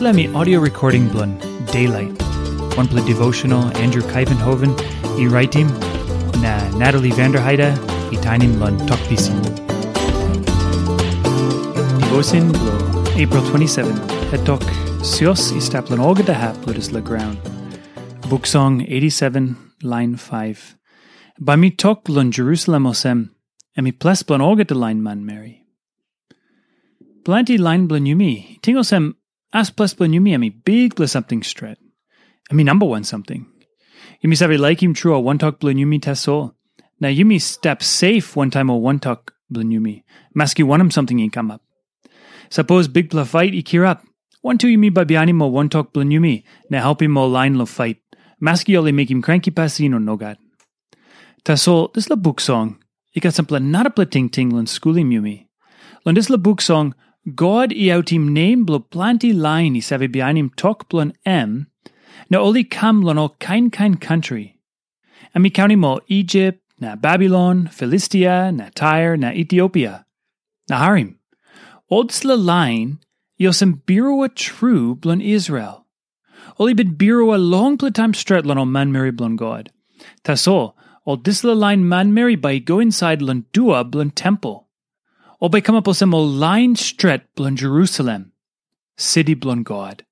Me audio recording blun Daylight. One play devotional Andrew Kuyvenhoven, e writing na Natalie Vanderheide, e tainim blun talk pisin. Devotion blo April 27, het talk Sios i staplan olga da hap ludis la ground. Book song 87, line 5. By me talk lun Jerusalem osem, and me ples blun olga de line man Mary. Blanty line blun yumi, tingosem as plus blun yumi, ami big blus something stret. I mean number one something. Yumi like him true a one talk blun yumi tasol. Now yumi step safe one time or one talk blun yumi. Maski him something in come up. Suppose big bla fight ikir up. One two yumi babiani mo one talk blun yumi. Now help him mo line lo fight. Maski only make him cranky pasino no god. Tasol, this la book song. Ika sampla not a pla ting ting lun schooling yumi. Lun this la book song, God i autim name blo planti line i save bianim tok blon em, na oli kam lon all kain kind country. Ami county mo Egypt, na Babylon, Philistia, na Tyre, na Ethiopia. Na harim. Oldsla line, yosem birua true blon Israel. Oli bid birua long platam stret lon man Mary blon God. Taso, old disla line man Mary by go inside lon dua blon temple. O by come up osem o line stret blon Jerusalem. City blon God.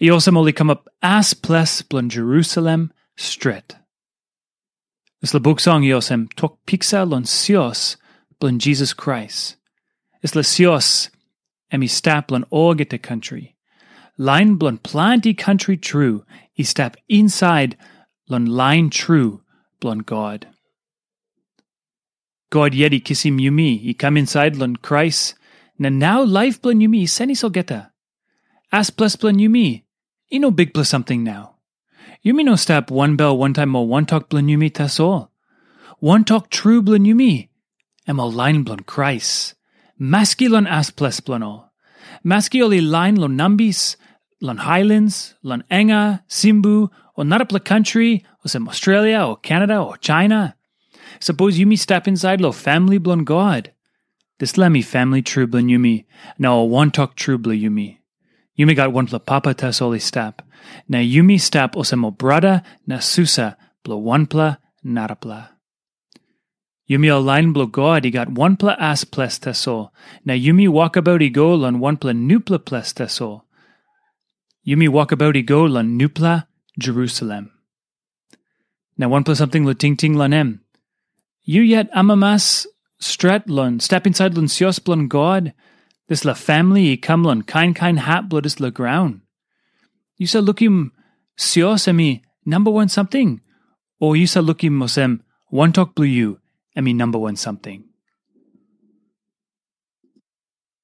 I osem oli come up as ples blon Jerusalem stret. Is la book song osem tok pixa lon sios blon Jesus Christ. Is la sios emi stap blon orgete country. Line blon planty country true. I stap inside lon line true blon God. God yeti kissim yumi, i come inside lon Christ, na now life blon yumi, seni so geta. As plus blon yumi, i no big plus something now. Yumi no stap one bell one time mo one talk blon yumi all. One talk true blon yumi, em o line Christ. Maski lon as plus blon all. Maski oli line lon nambis, lon highlands, lon enga, simbu, or not narapla country, or some Australia, or Canada, or China. Suppose you me step inside lo family blon God. This let me family true blon yumi. Now a one talk true blon yumi. Yumi got one pla papa ta soli step. Na yumi step osemo brada na susa blo one pla narapla. Yumi line blo God, he got one pla as ples ta sol. Na yumi walk about he go lon one pla nupla ples ta sol. Yumi walk about he go lon nupla Jerusalem. Now one plus something lo ting ting lon em. You yet amamas stret lon step inside blon God. This la family i come lon kind kind hat blood is la ground. You sa lookim sios emi number one something. Or you sa lookim mosem one talk blue you emi number one something.